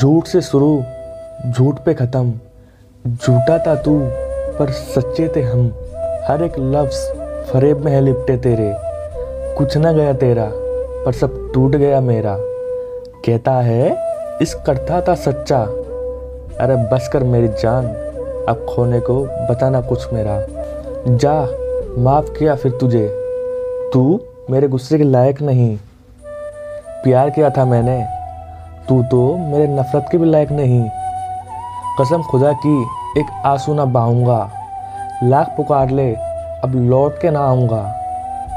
झूठ से शुरू, झूठ पे ख़त्म। झूठा था तू, पर सच्चे थे हम। हर एक लफ्ज़ फरेब में है लिपटे तेरे। कुछ ना गया तेरा, पर सब टूट गया मेरा। कहता है, इस करता था सच्चा। अरे बस कर मेरी जान, अब खोने को बताना कुछ मेरा। जा, माफ़ किया फिर तुझे। तू मेरे गुस्से के लायक नहीं। प्यार किया था मैंने तू तो मेरे नफ़रत के भी लायक नहीं। कसम खुदा की, एक आँसू ना बहाऊँगा। लाख पुकार ले, अब लौट के ना आऊँगा।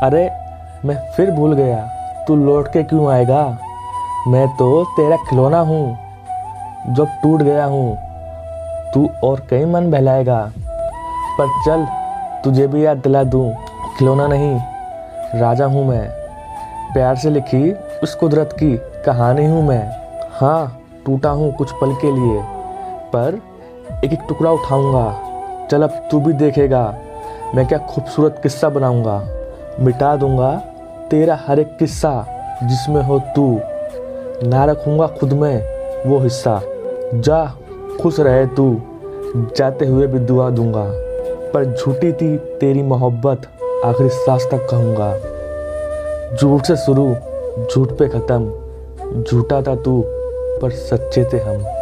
अरे, मैं फिर भूल गया, तू लौट के क्यों आएगा? मैं तो तेरा खिलौना हूँ, जब टूट गया हूँ, तू और कई मन बहलाएगा। पर चल, तुझे भी याद दिला दूँ, खिलौना नहीं, राजा हूँ मैं। प्यार से लिखी उस कुदरत की कहानी हूँ मैं। हाँ टूटा हूँ कुछ पल के लिए, पर एक एक टुकड़ा उठाऊँगा। चल अब तू भी देखेगा, मैं क्या खूबसूरत किस्सा बनाऊँगा। मिटा दूँगा तेरा हर एक किस्सा, जिसमें हो तू। ना रखूँगा खुद में वो हिस्सा। जा, खुश रहे तू, जाते हुए भी दुआ दूँगा। पर झूठी थी तेरी मोहब्बत, आखिरी सांस तक कहूँगा। झूठ से शुरू, झूठ पे ख़त्म, झूठा था तू। पर सच्चे थे हम।